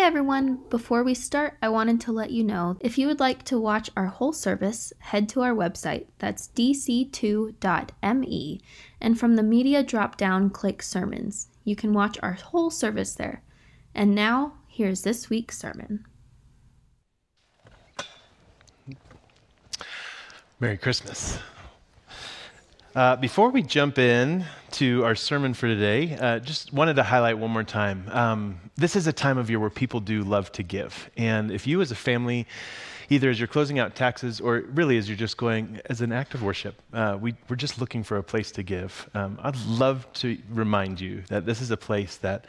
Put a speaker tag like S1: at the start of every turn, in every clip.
S1: Hey everyone! Before we start, I wanted to let you know if you would like to watch our whole service, head to our website, that's dc2.me, and from the media drop down, click sermons. You can watch our whole service there. And now, here's this week's sermon.
S2: Merry Christmas. Uh, before we jump in to our sermon for today, uh, just wanted to highlight one more time. Um, this is a time of year where people do love to give. And if you as a family, either as you're closing out taxes or really as you're just going as an act of worship, uh, we, are just looking for a place to give. Um, I'd love to remind you that this is a place that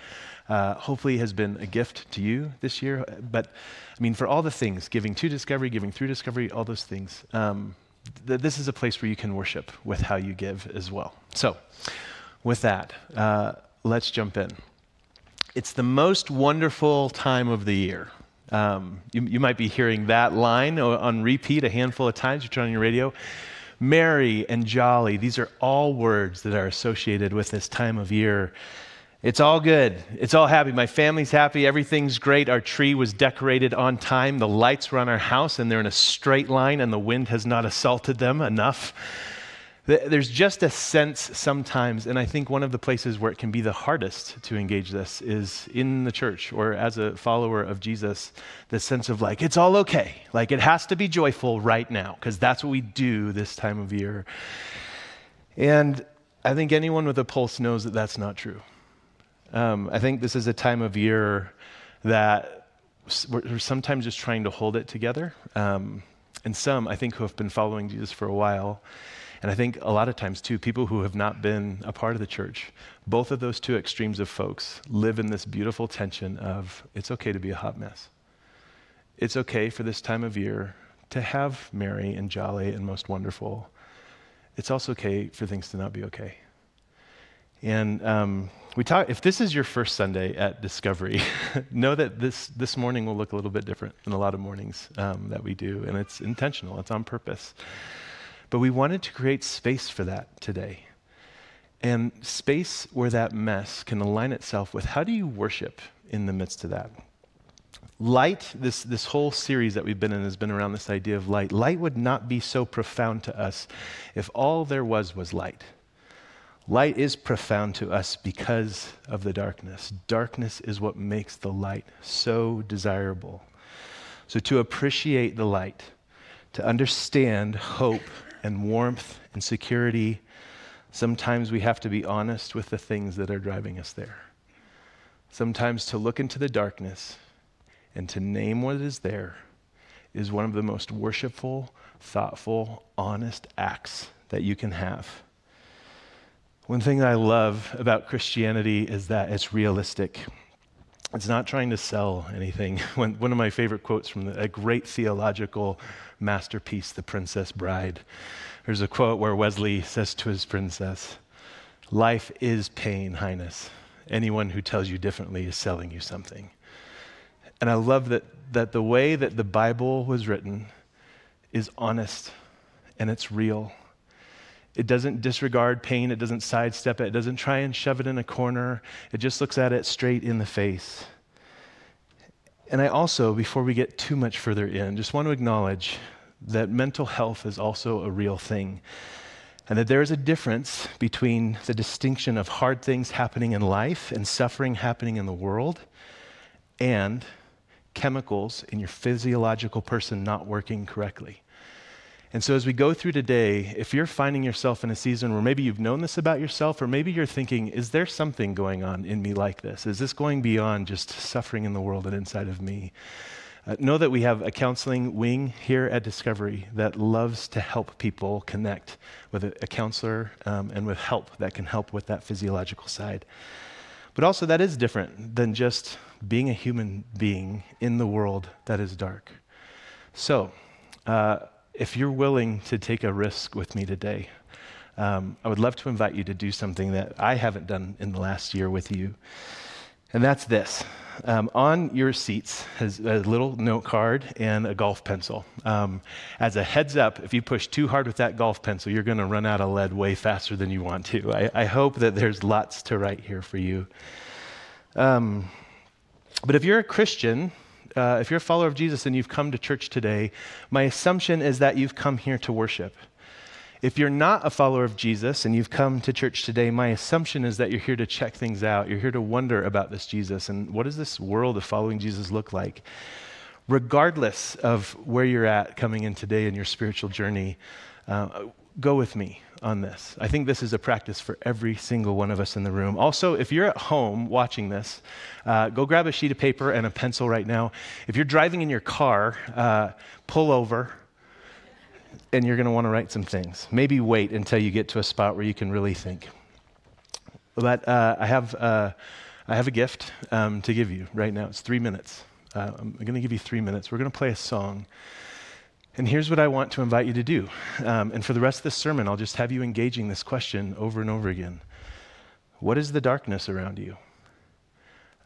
S2: uh, hopefully has been a gift to you this year. But I mean, for all the things, giving to Discovery, giving through Discovery, all those things. Um, th- this is a place where you can worship with how you give as well. So, with that, uh, let's jump in. It's the most wonderful time of the year. Um, you, you, might be hearing that line on repeat a handful of times. You turn on your radio. Merry and jolly, these are all words that are associated with this time of year. It's all good. It's all happy. My family's happy. Everything's great. Our tree was decorated on time. The lights were on our house and they're in a straight line and the wind has not assaulted them enough. There's just a sense sometimes, and I think one of the places where it can be the hardest to engage this is in the church or as a follower of Jesus, the sense of like, it's all okay. Like, it has to be joyful right now, because that's what we do this time of year. And I think anyone with a pulse knows that that's not true. Um, I think this is a time of year that we're sometimes just trying to hold it together. Um, and some, I think, who have been following Jesus for a while, and I think a lot of times too, people who have not been a part of the church, both of those two extremes of folks live in this beautiful tension of it's okay to be a hot mess. It's okay for this time of year to have merry and jolly and most wonderful. It's also okay for things to not be okay. And um, we talk, if this is your first Sunday at Discovery, know that this, this morning will look a little bit different than a lot of mornings um, that we do, and it's intentional, it's on purpose. But we wanted to create space for that today. And space where that mess can align itself with how do you worship in the midst of that? Light, this, this whole series that we've been in has been around this idea of light. Light would not be so profound to us if all there was was light. Light is profound to us because of the darkness. Darkness is what makes the light so desirable. So, to appreciate the light, to understand hope and warmth and security, sometimes we have to be honest with the things that are driving us there. Sometimes to look into the darkness and to name what is there is one of the most worshipful, thoughtful, honest acts that you can have. One thing that I love about Christianity is that it's realistic. It's not trying to sell anything. One, of my favorite quotes from a great theological masterpiece, The Princess Bride. There's a quote where Westley says to his princess, Life is pain, Highness. Anyone who tells you differently is selling you something. And I love that, that the way that the Bible was written is honest and it's real it doesn't disregard pain, it doesn't sidestep it, it doesn't try and shove it in a corner. It just looks at it straight in the face. And I also, before we get too much further in, just want to acknowledge that mental health is also a real thing. And that there is a difference between the distinction of hard things happening in life and suffering happening in the world and chemicals in your physiological person not working correctly. And so, as we go through today, if you're finding yourself in a season where maybe you've known this about yourself, or maybe you're thinking, is there something going on in me like this? Is this going beyond just suffering in the world and inside of me? Uh, know that we have a counseling wing here at Discovery that loves to help people connect with a, a counselor um, and with help that can help with that physiological side. But also, that is different than just being a human being in the world that is dark. So, uh, if you're willing to take a risk with me today, um, I would love to invite you to do something that I haven't done in the last year with you. And that's this. Um, on your seats is a little note card and a golf pencil. Um, as a heads up, if you push too hard with that golf pencil, you're going to run out of lead way faster than you want to. I, I, hope that there's lots to write here for you. Um, But if you're a Christian, uh, if you're a follower of Jesus and you've come to church today, my assumption is that you've come here to worship. If you're not a follower of Jesus and you've come to church today, my assumption is that you're here to check things out. You're here to wonder about this Jesus and what does this world of following Jesus look like? Regardless of where you're at coming in today in your spiritual journey, uh, go with me on this. I think this is a practice for every single one of us in the room. Also, if you're at home watching this, uh, go grab a sheet of paper and a pencil right now. If you're driving in your car, uh, pull over and you're going to want to write some things. Maybe wait until you get to a spot where you can really think. But uh, I, have, uh, I have a gift um, to give you right now. It's three minutes. Uh, I'm going to give you three minutes. We're going to play a song. And here's what I want to invite you to do. Um, and for the rest of this sermon, I'll just have you engaging this question over and over again What is the darkness around you?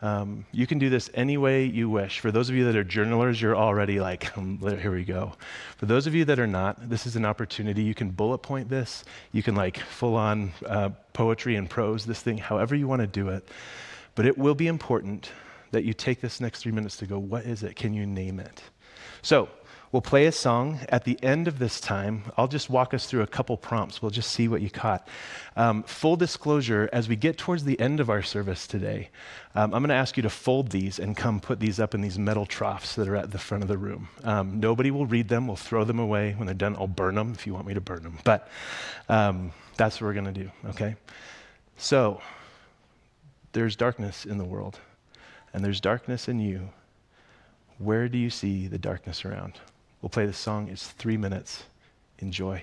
S2: Um, you can do this any way you wish. For those of you that are journalers, you're already like, um, here we go. For those of you that are not, this is an opportunity. You can bullet point this. You can like full on uh, poetry and prose this thing, however you want to do it. But it will be important that you take this next three minutes to go, what is it? Can you name it? So, We'll play a song. At the end of this time, I'll just walk us through a couple prompts. We'll just see what you caught. Um, full disclosure, as we get towards the end of our service today, um, I'm going to ask you to fold these and come put these up in these metal troughs that are at the front of the room. Um, nobody will read them. We'll throw them away. When they're done, I'll burn them if you want me to burn them. But um, that's what we're going to do, okay? So, there's darkness in the world, and there's darkness in you. Where do you see the darkness around? We'll play this song. It's three minutes. Enjoy.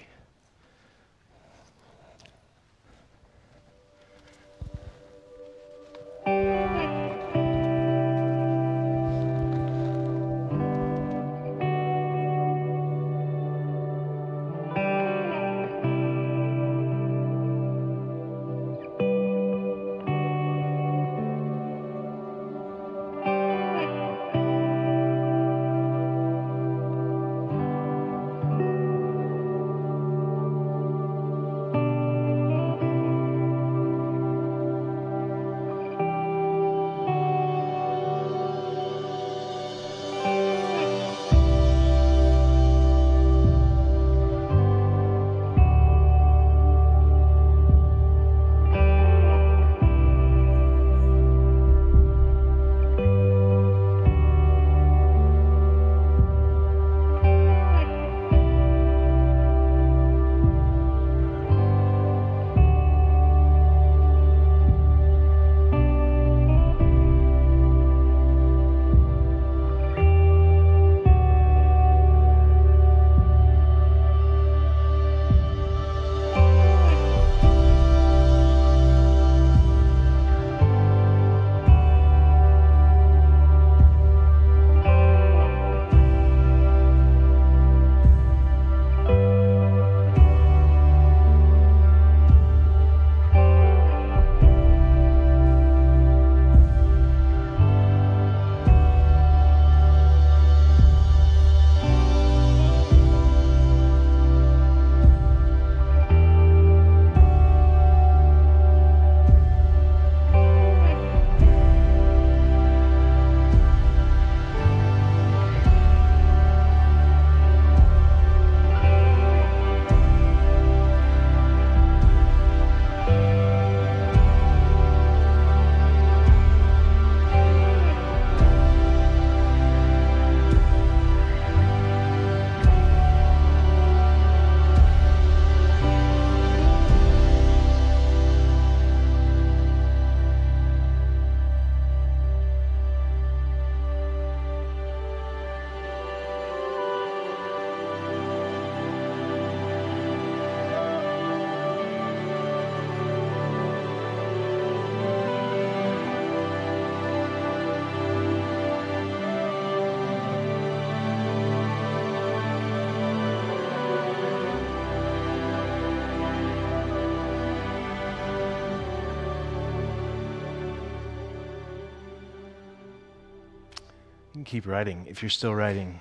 S2: Keep writing if you're still writing.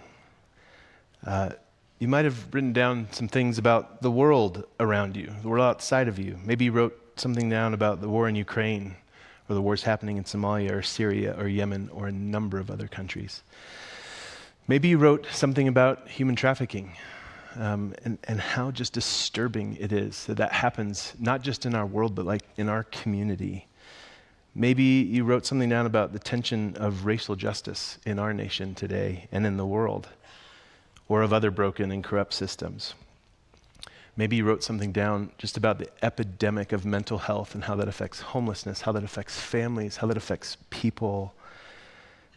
S2: Uh, you might have written down some things about the world around you, the world outside of you. Maybe you wrote something down about the war in Ukraine, or the wars happening in Somalia or Syria or Yemen or a number of other countries. Maybe you wrote something about human trafficking um, and, and how just disturbing it is that that happens, not just in our world, but like in our community. Maybe you wrote something down about the tension of racial justice in our nation today and in the world, or of other broken and corrupt systems. Maybe you wrote something down just about the epidemic of mental health and how that affects homelessness, how that affects families, how that affects people.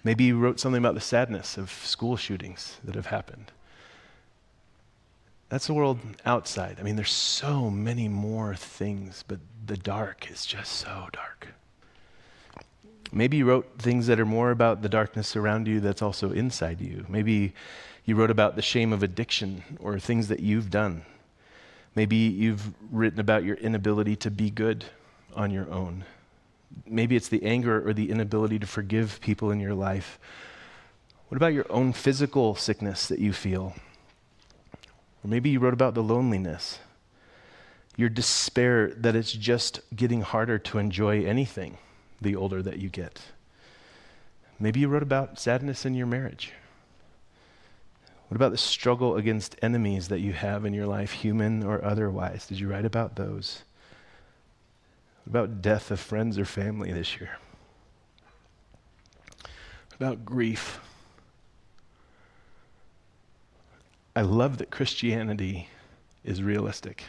S2: Maybe you wrote something about the sadness of school shootings that have happened. That's the world outside. I mean, there's so many more things, but the dark is just so dark. Maybe you wrote things that are more about the darkness around you that's also inside you. Maybe you wrote about the shame of addiction or things that you've done. Maybe you've written about your inability to be good on your own. Maybe it's the anger or the inability to forgive people in your life. What about your own physical sickness that you feel? Or maybe you wrote about the loneliness, your despair that it's just getting harder to enjoy anything the older that you get. Maybe you wrote about sadness in your marriage. What about the struggle against enemies that you have in your life, human or otherwise? Did you write about those? What about death of friends or family this year? What about grief? I love that Christianity is realistic.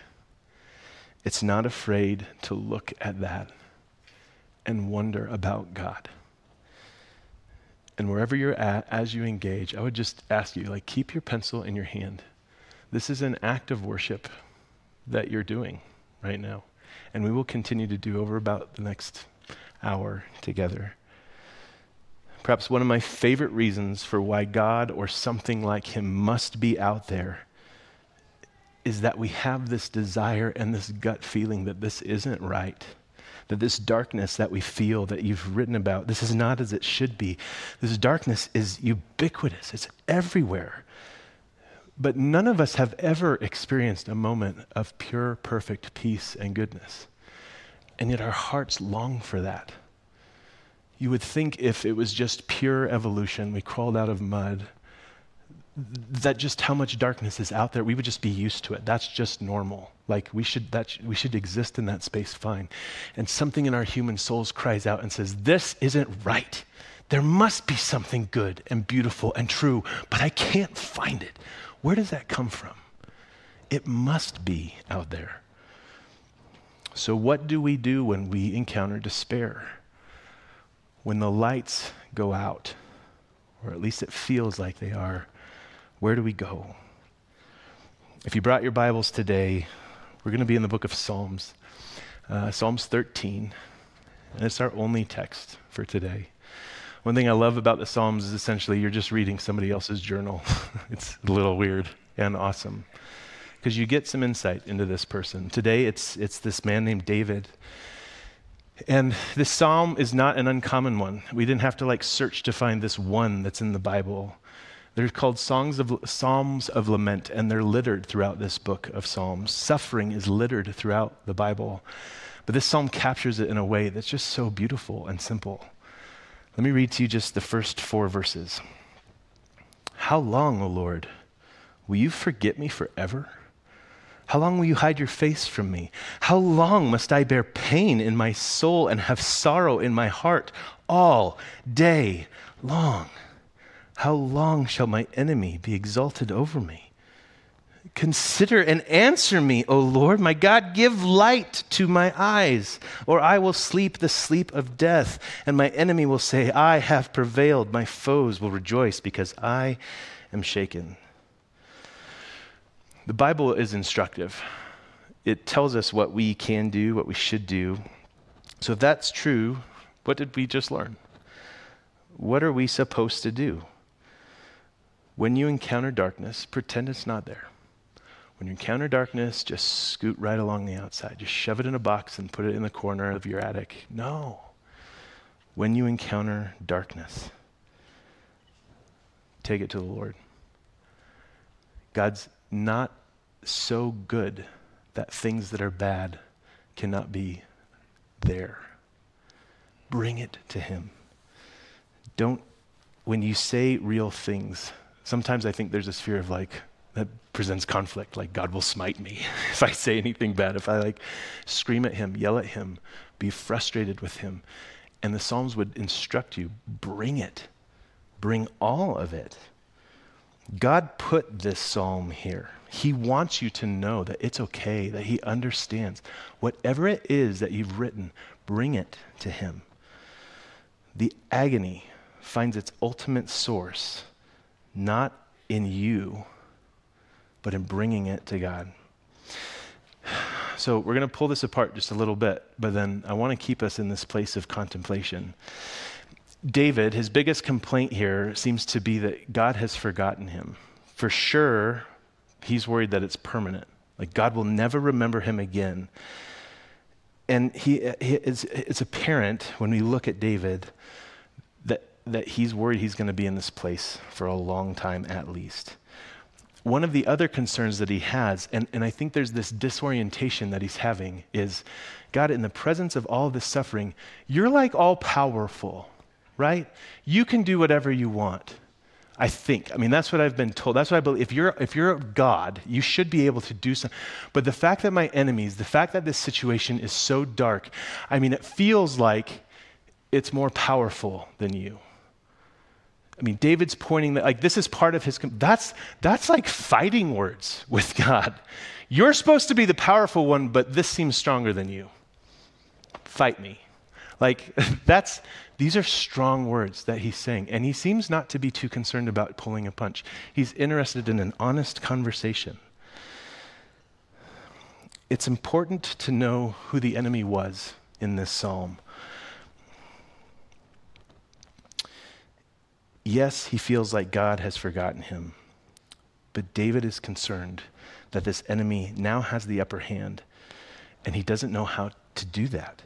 S2: It's not afraid to look at that and wonder about God. And wherever you're at, as you engage, I would just ask you, like, keep your pencil in your hand. This is an act of worship that you're doing right now. And we will continue to do over about the next hour together. Perhaps one of my favorite reasons for why God or something like Him must be out there is that we have this desire and this gut feeling that this isn't right. That this darkness that we feel that you've written about, this is not as it should be. This darkness is ubiquitous, it's everywhere. But none of us have ever experienced a moment of pure, perfect peace and goodness. And yet our hearts long for that. You would think if it was just pure evolution, we crawled out of mud, that just how much darkness is out there, we would just be used to it. That's just normal. Like we should, that, we should exist in that space fine. And something in our human souls cries out and says, This isn't right. There must be something good and beautiful and true, but I can't find it. Where does that come from? It must be out there. So, what do we do when we encounter despair? when the lights go out, or at least it feels like they are, where do we go? If you brought your Bibles today, we're going to be in the book of Psalms, uh, Psalms 13, and it's our only text for today. One thing I love about the Psalms is essentially you're just reading somebody else's journal. it's a little weird and awesome because you get some insight into this person. Today, it's, it's this man named David. And this psalm is not an uncommon one. We didn't have to like search to find this one that's in the Bible. They're called songs of psalms of lament and they're littered throughout this book of psalms. Suffering is littered throughout the Bible. But this psalm captures it in a way that's just so beautiful and simple. Let me read to you just the first 4 verses. How long, O Lord, will you forget me forever? How long will you hide your face from me? How long must I bear pain in my soul and have sorrow in my heart all day long? How long shall my enemy be exalted over me? Consider and answer me, O Lord, my God. Give light to my eyes, or I will sleep the sleep of death, and my enemy will say, I have prevailed. My foes will rejoice because I am shaken. The Bible is instructive. It tells us what we can do, what we should do. So, if that's true, what did we just learn? What are we supposed to do? When you encounter darkness, pretend it's not there. When you encounter darkness, just scoot right along the outside. Just shove it in a box and put it in the corner of your attic. No. When you encounter darkness, take it to the Lord. God's not so good that things that are bad cannot be there. bring it to Him. Don't, when you say real things, sometimes I think there's this fear of like, that presents conflict, like God will smite me if I say anything bad, if I like scream at Him, yell at Him, be frustrated with Him. And the Psalms would instruct you bring it, bring all of it. God put this psalm here. He wants you to know that it's okay, that He understands. Whatever it is that you've written, bring it to Him. The agony finds its ultimate source not in you, but in bringing it to God. So we're going to pull this apart just a little bit, but then I want to keep us in this place of contemplation. David, his biggest complaint here seems to be that God has forgotten him. For sure, he's worried that it's permanent. Like God will never remember him again. And he, he it's, it's apparent when we look at David that, he's worried he's going to be in this place for a long time at least. One of the other concerns that he has, and, and I think there's this disorientation that he's having, is God, in the presence of all this suffering, you're like all powerful, right? You can do whatever you want. I think. I mean, that's what I've been told. That's what I believe. If you're, if you're God, you should be able to do something. But the fact that my enemies, the fact that this situation is so dark, I mean, it feels like it's more powerful than you. I mean, David's pointing that, like, this is part of his, that's, that's like fighting words with God. You're supposed to be the powerful one, but this seems stronger than you. Fight me. Like, that's, these are strong words that he's saying, and he seems not to be too concerned about pulling a punch. He's interested in an honest conversation. It's important to know who the enemy was in this psalm. Yes, he feels like God has forgotten him, but David is concerned that this enemy now has the upper hand, and he doesn't know how to do that.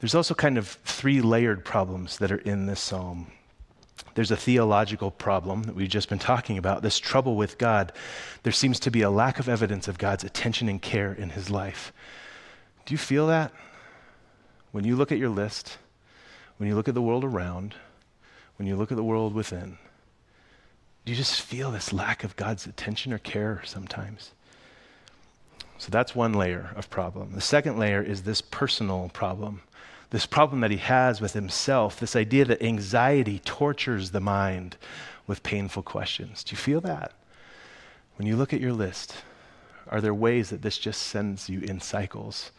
S2: There's also kind of three layered problems that are in this psalm. There's a theological problem that we've just been talking about, this trouble with God. There seems to be a lack of evidence of God's attention and care in his life. Do you feel that? When you look at your list, when you look at the world around, when you look at the world within, do you just feel this lack of God's attention or care sometimes? So that's one layer of problem. The second layer is this personal problem this problem that he has with himself, this idea that anxiety tortures the mind with painful questions. Do you feel that? When you look at your list, are there ways that this just sends you in cycles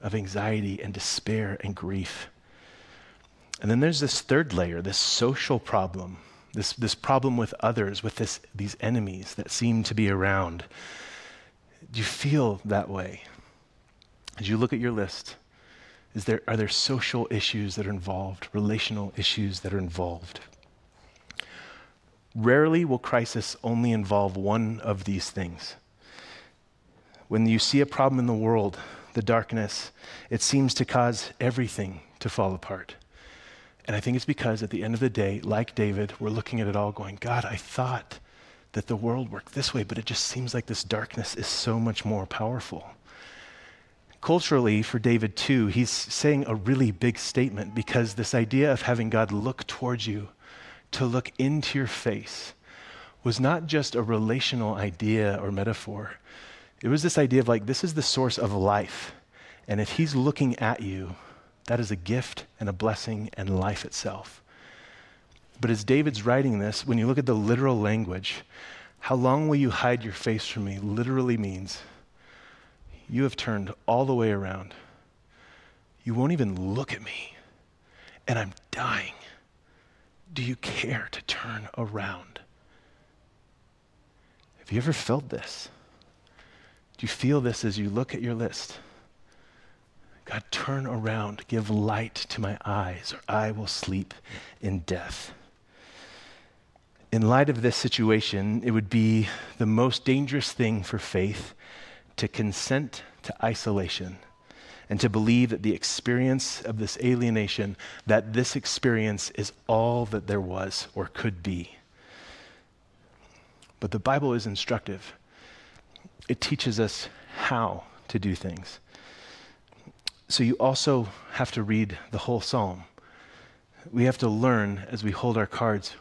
S2: of anxiety and despair and grief? And then there's this third layer, this social problem, this, this problem with others, with this, these enemies that seem to be around. Do you feel that way? As you look at your list, is there, are there social issues that are involved, relational issues that are involved? Rarely will crisis only involve one of these things. When you see a problem in the world, the darkness, it seems to cause everything to fall apart. And I think it's because at the end of the day, like David, we're looking at it all going, God, I thought that the world worked this way, but it just seems like this darkness is so much more powerful. Culturally, for David too, he's saying a really big statement because this idea of having God look towards you, to look into your face, was not just a relational idea or metaphor. It was this idea of like, this is the source of life. And if he's looking at you, that is a gift and a blessing and life itself. But as David's writing this, when you look at the literal language, how long will you hide your face from me literally means you have turned all the way around. You won't even look at me, and I'm dying. Do you care to turn around? Have you ever felt this? Do you feel this as you look at your list? God, turn around, give light to my eyes, or I will sleep in death. In light of this situation, it would be the most dangerous thing for faith to consent to isolation and to believe that the experience of this alienation, that this experience is all that there was or could be. But the Bible is instructive. It teaches us how to do things. So you also have to read the whole psalm. We have to learn as we hold our cards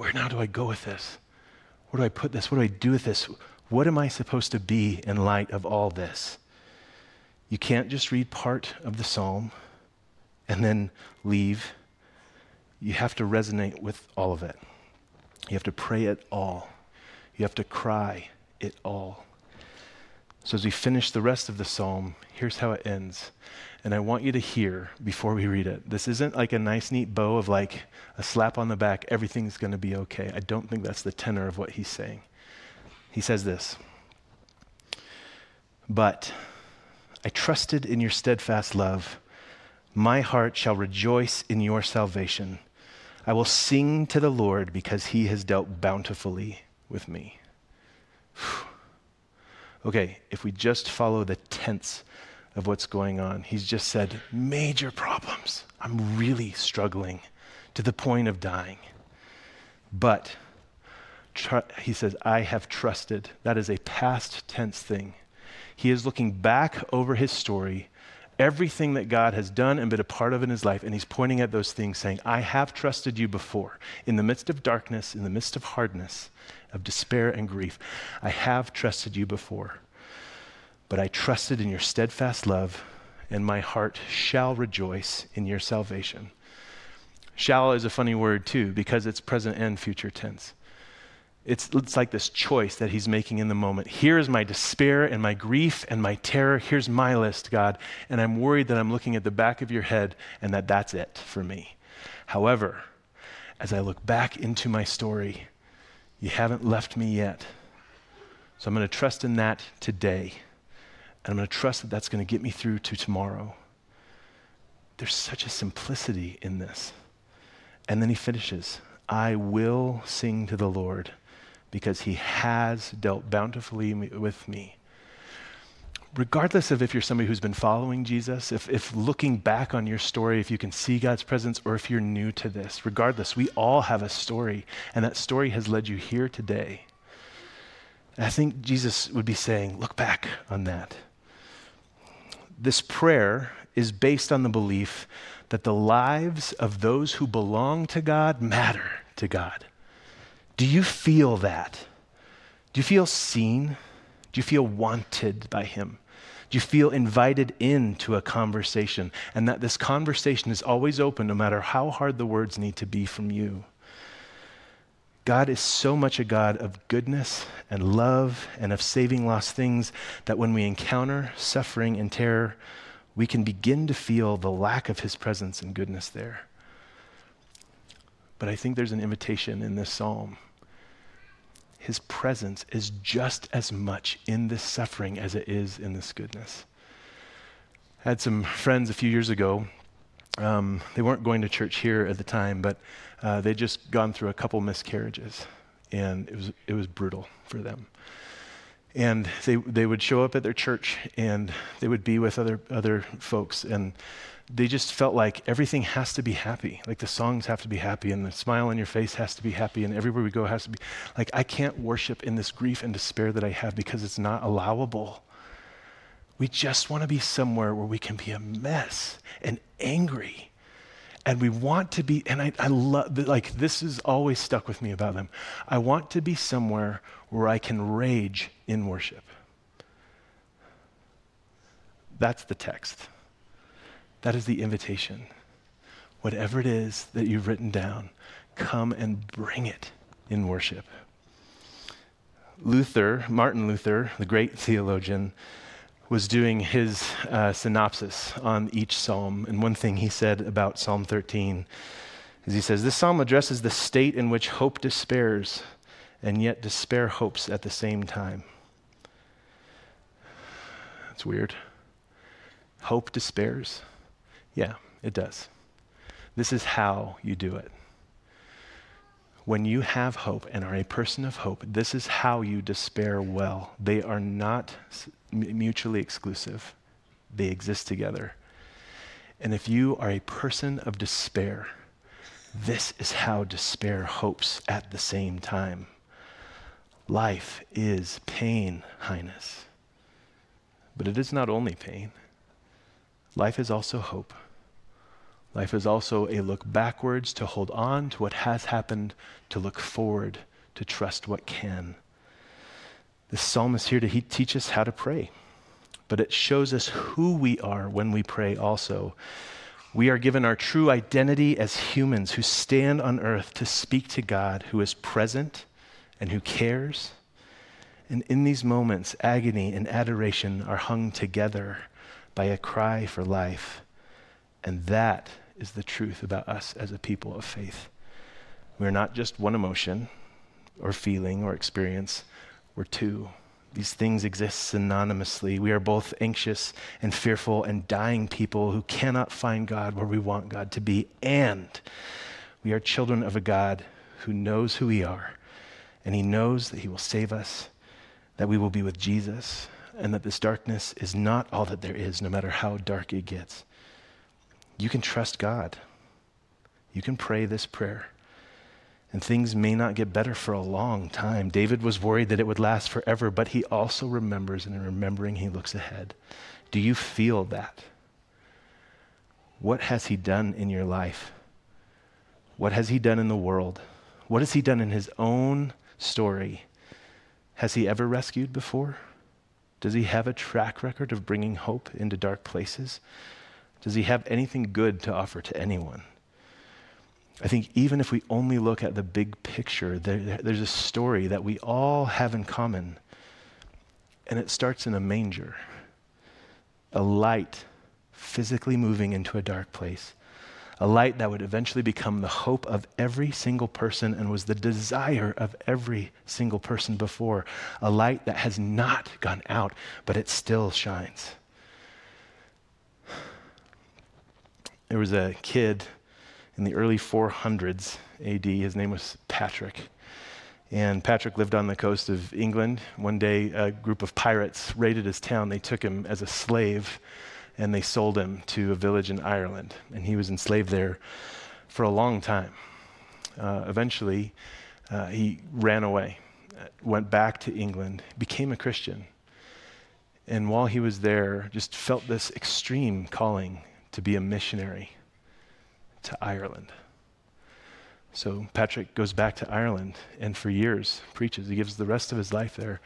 S2: where now do I go with this? Where do I put this? What do I do with this? What am I supposed to be in light of all this? You can't just read part of the psalm and then leave. You have to resonate with all of it. You have to pray it all. You have to cry it all. So, as we finish the rest of the psalm, here's how it ends. And I want you to hear before we read it. This isn't like a nice, neat bow of like a slap on the back, everything's going to be okay. I don't think that's the tenor of what he's saying. He says this But I trusted in your steadfast love. My heart shall rejoice in your salvation. I will sing to the Lord because he has dealt bountifully with me. Okay, if we just follow the tense of what's going on, he's just said, major problems. I'm really struggling to the point of dying. But tr- he says, I have trusted. That is a past tense thing. He is looking back over his story, everything that God has done and been a part of in his life, and he's pointing at those things, saying, I have trusted you before. In the midst of darkness, in the midst of hardness, of despair and grief, I have trusted you before. But I trusted in your steadfast love, and my heart shall rejoice in your salvation. Shall is a funny word, too, because it's present and future tense. It's, it's like this choice that he's making in the moment. Here is my despair and my grief and my terror. Here's my list, God. And I'm worried that I'm looking at the back of your head and that that's it for me. However, as I look back into my story, you haven't left me yet. So I'm going to trust in that today. And I'm going to trust that that's going to get me through to tomorrow. There's such a simplicity in this. And then he finishes I will sing to the Lord because he has dealt bountifully with me. Regardless of if you're somebody who's been following Jesus, if, if looking back on your story, if you can see God's presence, or if you're new to this, regardless, we all have a story, and that story has led you here today. And I think Jesus would be saying, look back on that. This prayer is based on the belief that the lives of those who belong to God matter to God. Do you feel that? Do you feel seen? Do you feel wanted by Him? Do you feel invited into a conversation and that this conversation is always open no matter how hard the words need to be from you? God is so much a God of goodness and love and of saving lost things that when we encounter suffering and terror, we can begin to feel the lack of His presence and goodness there. But I think there's an invitation in this psalm his presence is just as much in this suffering as it is in this goodness. I had some friends a few years ago. Um, they weren't going to church here at the time, but uh, they'd just gone through a couple miscarriages, and it was, it was brutal for them. And they, they would show up at their church, and they would be with other, other folks, and they just felt like everything has to be happy. Like the songs have to be happy, and the smile on your face has to be happy, and everywhere we go has to be. Like, I can't worship in this grief and despair that I have because it's not allowable. We just want to be somewhere where we can be a mess and angry. And we want to be, and I, I love, like, this is always stuck with me about them. I want to be somewhere where I can rage in worship. That's the text. That is the invitation. Whatever it is that you've written down, come and bring it in worship. Luther, Martin Luther, the great theologian, was doing his uh, synopsis on each psalm. And one thing he said about Psalm 13 is he says, This psalm addresses the state in which hope despairs, and yet despair hopes at the same time. That's weird. Hope despairs. Yeah, it does. This is how you do it. When you have hope and are a person of hope, this is how you despair well. They are not mutually exclusive, they exist together. And if you are a person of despair, this is how despair hopes at the same time. Life is pain, Highness. But it is not only pain. Life is also hope. Life is also a look backwards to hold on to what has happened, to look forward, to trust what can. This psalm is here to teach us how to pray, but it shows us who we are when we pray also. We are given our true identity as humans who stand on earth to speak to God who is present and who cares. And in these moments, agony and adoration are hung together by a cry for life. And that is the truth about us as a people of faith. We're not just one emotion or feeling or experience, we're two. These things exist synonymously. We are both anxious and fearful and dying people who cannot find God where we want God to be. And we are children of a God who knows who we are, and He knows that He will save us, that we will be with Jesus, and that this darkness is not all that there is, no matter how dark it gets. You can trust God. You can pray this prayer. And things may not get better for a long time. David was worried that it would last forever, but he also remembers, and in remembering, he looks ahead. Do you feel that? What has he done in your life? What has he done in the world? What has he done in his own story? Has he ever rescued before? Does he have a track record of bringing hope into dark places? Does he have anything good to offer to anyone? I think even if we only look at the big picture, there, there's a story that we all have in common. And it starts in a manger a light physically moving into a dark place. A light that would eventually become the hope of every single person and was the desire of every single person before. A light that has not gone out, but it still shines. There was a kid in the early 400s AD. His name was Patrick. And Patrick lived on the coast of England. One day, a group of pirates raided his town. They took him as a slave and they sold him to a village in Ireland. And he was enslaved there for a long time. Uh, eventually, uh, he ran away, went back to England, became a Christian. And while he was there, just felt this extreme calling to be a missionary to Ireland. So Patrick goes back to Ireland and for years preaches. He gives the rest of his life there.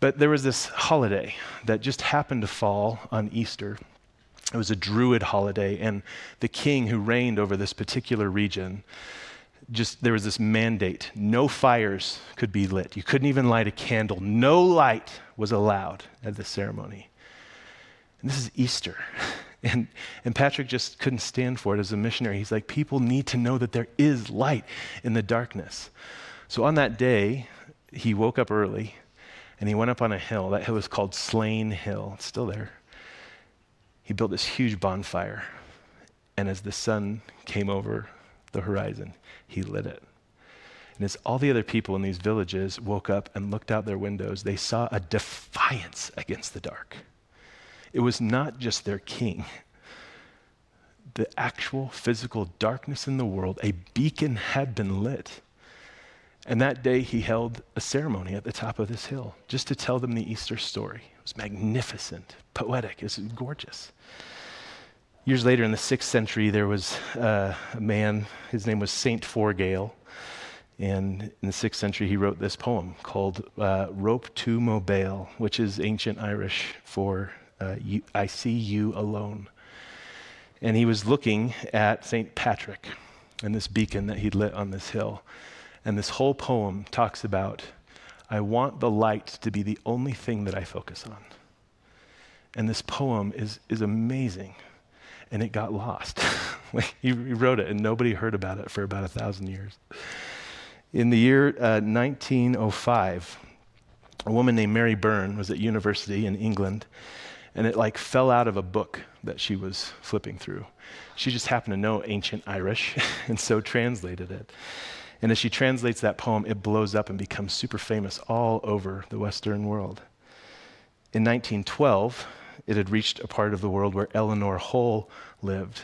S2: But there was this holiday that just happened to fall on Easter. It was a Druid holiday, and the king who reigned over this particular region just there was this mandate no fires could be lit you couldn't even light a candle no light was allowed at the ceremony and this is easter And, and Patrick just couldn't stand for it as a missionary. He's like, people need to know that there is light in the darkness. So on that day, he woke up early and he went up on a hill. That hill is called Slane Hill, it's still there. He built this huge bonfire. And as the sun came over the horizon, he lit it. And as all the other people in these villages woke up and looked out their windows, they saw a defiance against the dark. It was not just their king. The actual physical darkness in the world, a beacon had been lit. And that day he held a ceremony at the top of this hill just to tell them the Easter story. It was magnificent, poetic, it was gorgeous. Years later, in the sixth century, there was uh, a man, his name was Saint Forgaill. And in the sixth century, he wrote this poem called uh, Rop tú mo baile, which is ancient Irish for uh, you, I see you alone. And he was looking at St. Patrick and this beacon that he'd lit on this hill. And this whole poem talks about I want the light to be the only thing that I focus on. And this poem is, is amazing. And it got lost. he, he, wrote it, and nobody heard about it for about a thousand years. In the year uh, 1905, a woman named Mary Byrne was at university in England, and it like fell out of a book that she was flipping through. She just happened to know ancient Irish and so translated it. And as she translates that poem, it blows up and becomes super famous all over the Western world. In 1912, it had reached a part of the world where Eleanor Hull lived.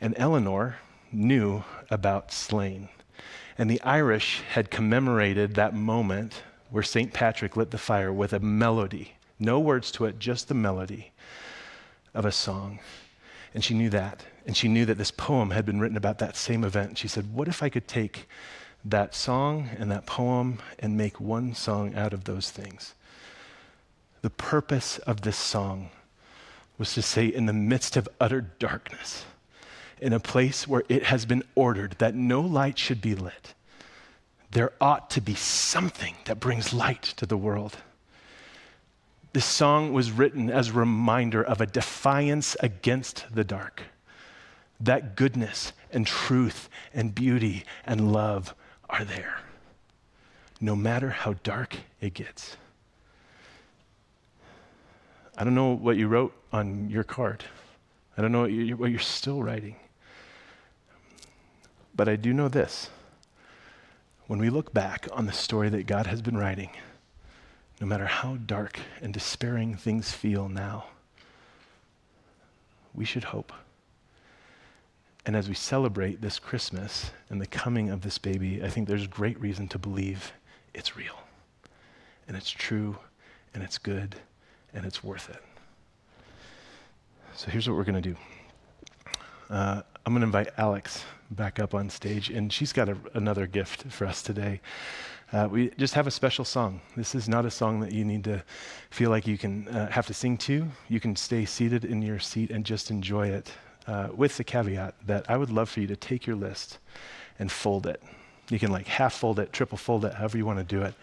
S2: And Eleanor knew about Slane. And the Irish had commemorated that moment where St. Patrick lit the fire with a melody no words to it, just the melody of a song. And she knew that. And she knew that this poem had been written about that same event. She said, What if I could take that song and that poem and make one song out of those things? The purpose of this song was to say, in the midst of utter darkness, in a place where it has been ordered that no light should be lit, there ought to be something that brings light to the world. This song was written as a reminder of a defiance against the dark. That goodness and truth and beauty and love are there, no matter how dark it gets. I don't know what you wrote on your card. I don't know what, you, what you're still writing. But I do know this. When we look back on the story that God has been writing, no matter how dark and despairing things feel now, we should hope. And as we celebrate this Christmas and the coming of this baby, I think there's great reason to believe it's real and it's true and it's good and it's worth it. So here's what we're going to do uh, I'm going to invite Alex back up on stage, and she's got a, another gift for us today. Uh, we just have a special song. This is not a song that you need to feel like you can uh, have to sing to. You can stay seated in your seat and just enjoy it, uh, with the caveat that I would love for you to take your list and fold it. You can like half fold it, triple fold it, however you want to do it.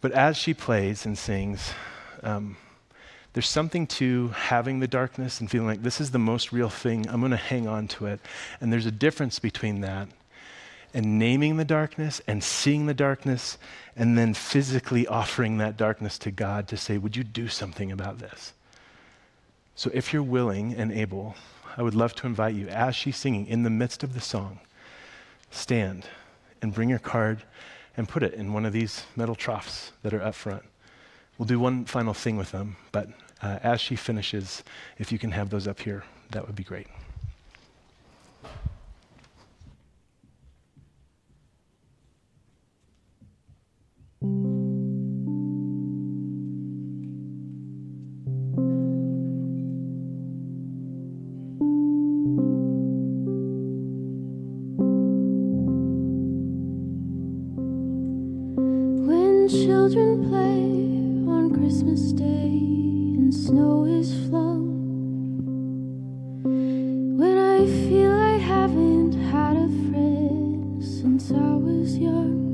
S2: But as she plays and sings, um, there's something to having the darkness and feeling like this is the most real thing. I'm going to hang on to it. And there's a difference between that and naming the darkness and seeing the darkness and then physically offering that darkness to God to say, Would you do something about this? So if you're willing and able, I would love to invite you, as she's singing in the midst of the song, stand and bring your card and put it in one of these metal troughs that are up front. We'll do one final thing with them, but uh, as she finishes, if you can have those up here, that would be great.
S1: children play on Christmas Day and snow is flung. When I feel I haven't had a friend since I was young.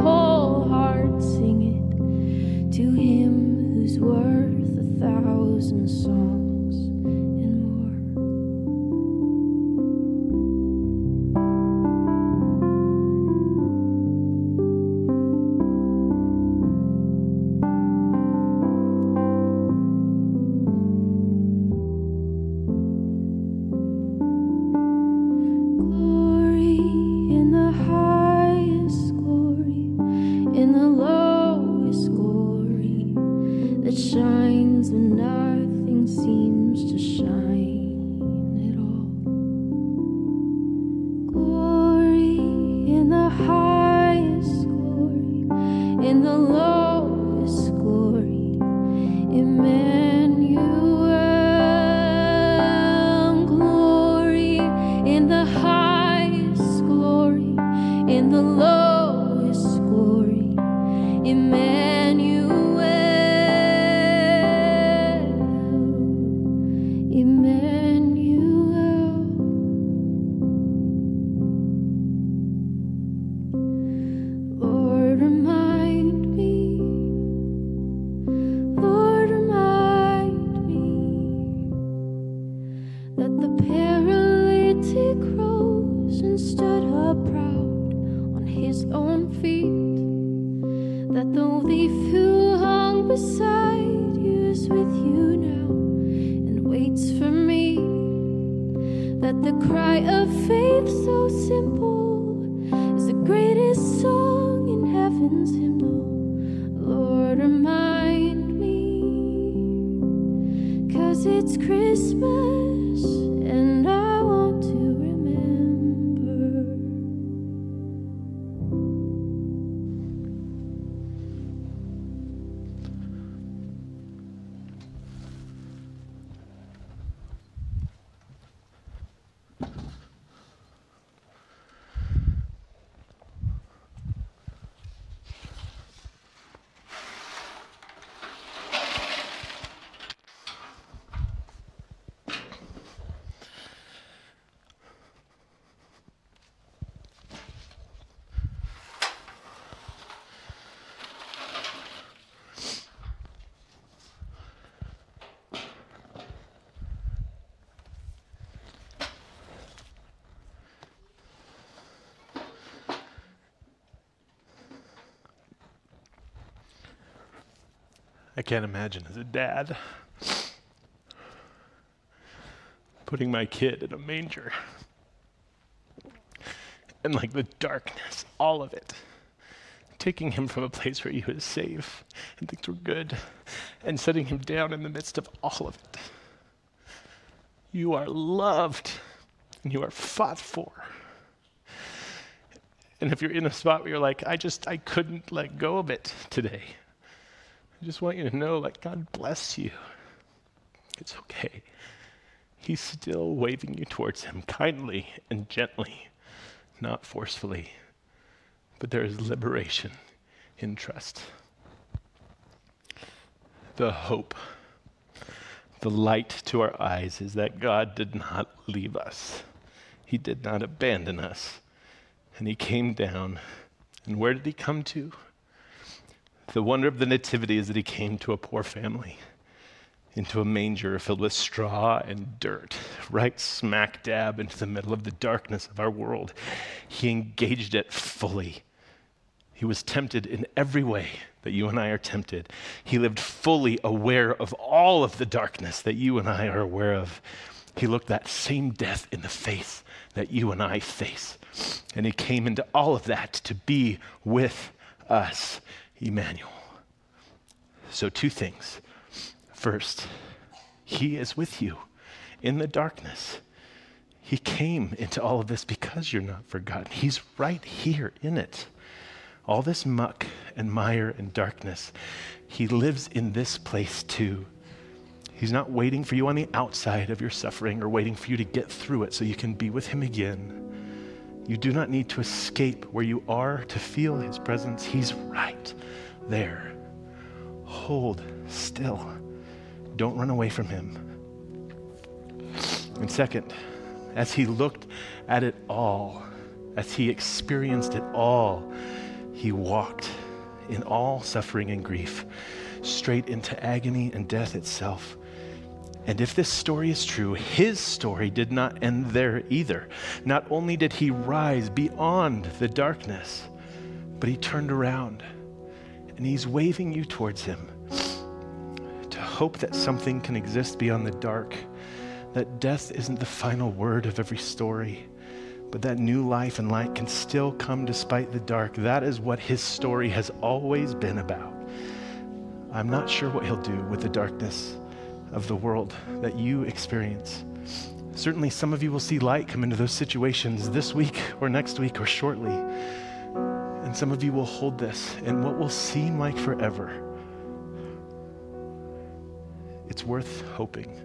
S1: Whole
S2: I can't imagine as a dad putting my kid in a manger and like the darkness, all of it, taking him from a place where he was safe and things were good and setting him down in the midst of all of it. You are loved and you are fought for. And if you're in a spot where you're like, I just, I couldn't let go of it today, I just want you to know, like, God bless you. It's okay. He's still waving you towards Him kindly and gently, not forcefully. But there is liberation in trust. The hope, the light to our eyes is that God did not leave us, He did not abandon us. And He came down. And where did He come to? The wonder of the Nativity is that he came to a poor family, into a manger filled with straw and dirt, right smack dab into the middle of the darkness of our world. He engaged it fully. He was tempted in every way that you and I are tempted. He lived fully aware of all of the darkness that you and I are aware of. He looked that same death in the face that you and I face. And he came into all of that to be with us. Emmanuel. So, two things. First, He is with you in the darkness. He came into all of this because you're not forgotten. He's right here in it. All this muck and mire and darkness, He lives in this place too. He's not waiting for you on the outside of your suffering or waiting for you to get through it so you can be with Him again. You do not need to escape where you are to feel his presence. He's right there. Hold still. Don't run away from him. And second, as he looked at it all, as he experienced it all, he walked in all suffering and grief straight into agony and death itself. And if this story is true, his story did not end there either. Not only did he rise beyond the darkness, but he turned around and he's waving you towards him to hope that something can exist beyond the dark, that death isn't the final word of every story, but that new life and light can still come despite the dark. That is what his story has always been about. I'm not sure what he'll do with the darkness of the world that you experience. Certainly, some of you will see light come into those situations this week or next week or shortly. And some of you will hold this in what will seem like forever. It's worth hoping.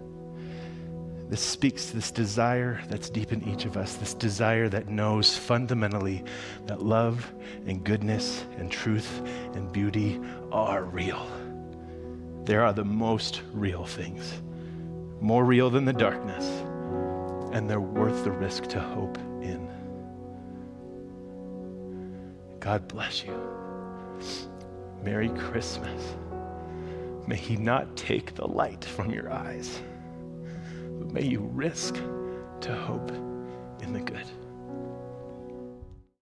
S2: This speaks to this desire that's deep in each of us, this desire that knows fundamentally that love and goodness and truth and beauty are real. They are the most real things, more real than the darkness, and they're worth the risk to hope in. God bless you. Merry Christmas. May He not take the light from your eyes, but may you risk to hope in the good.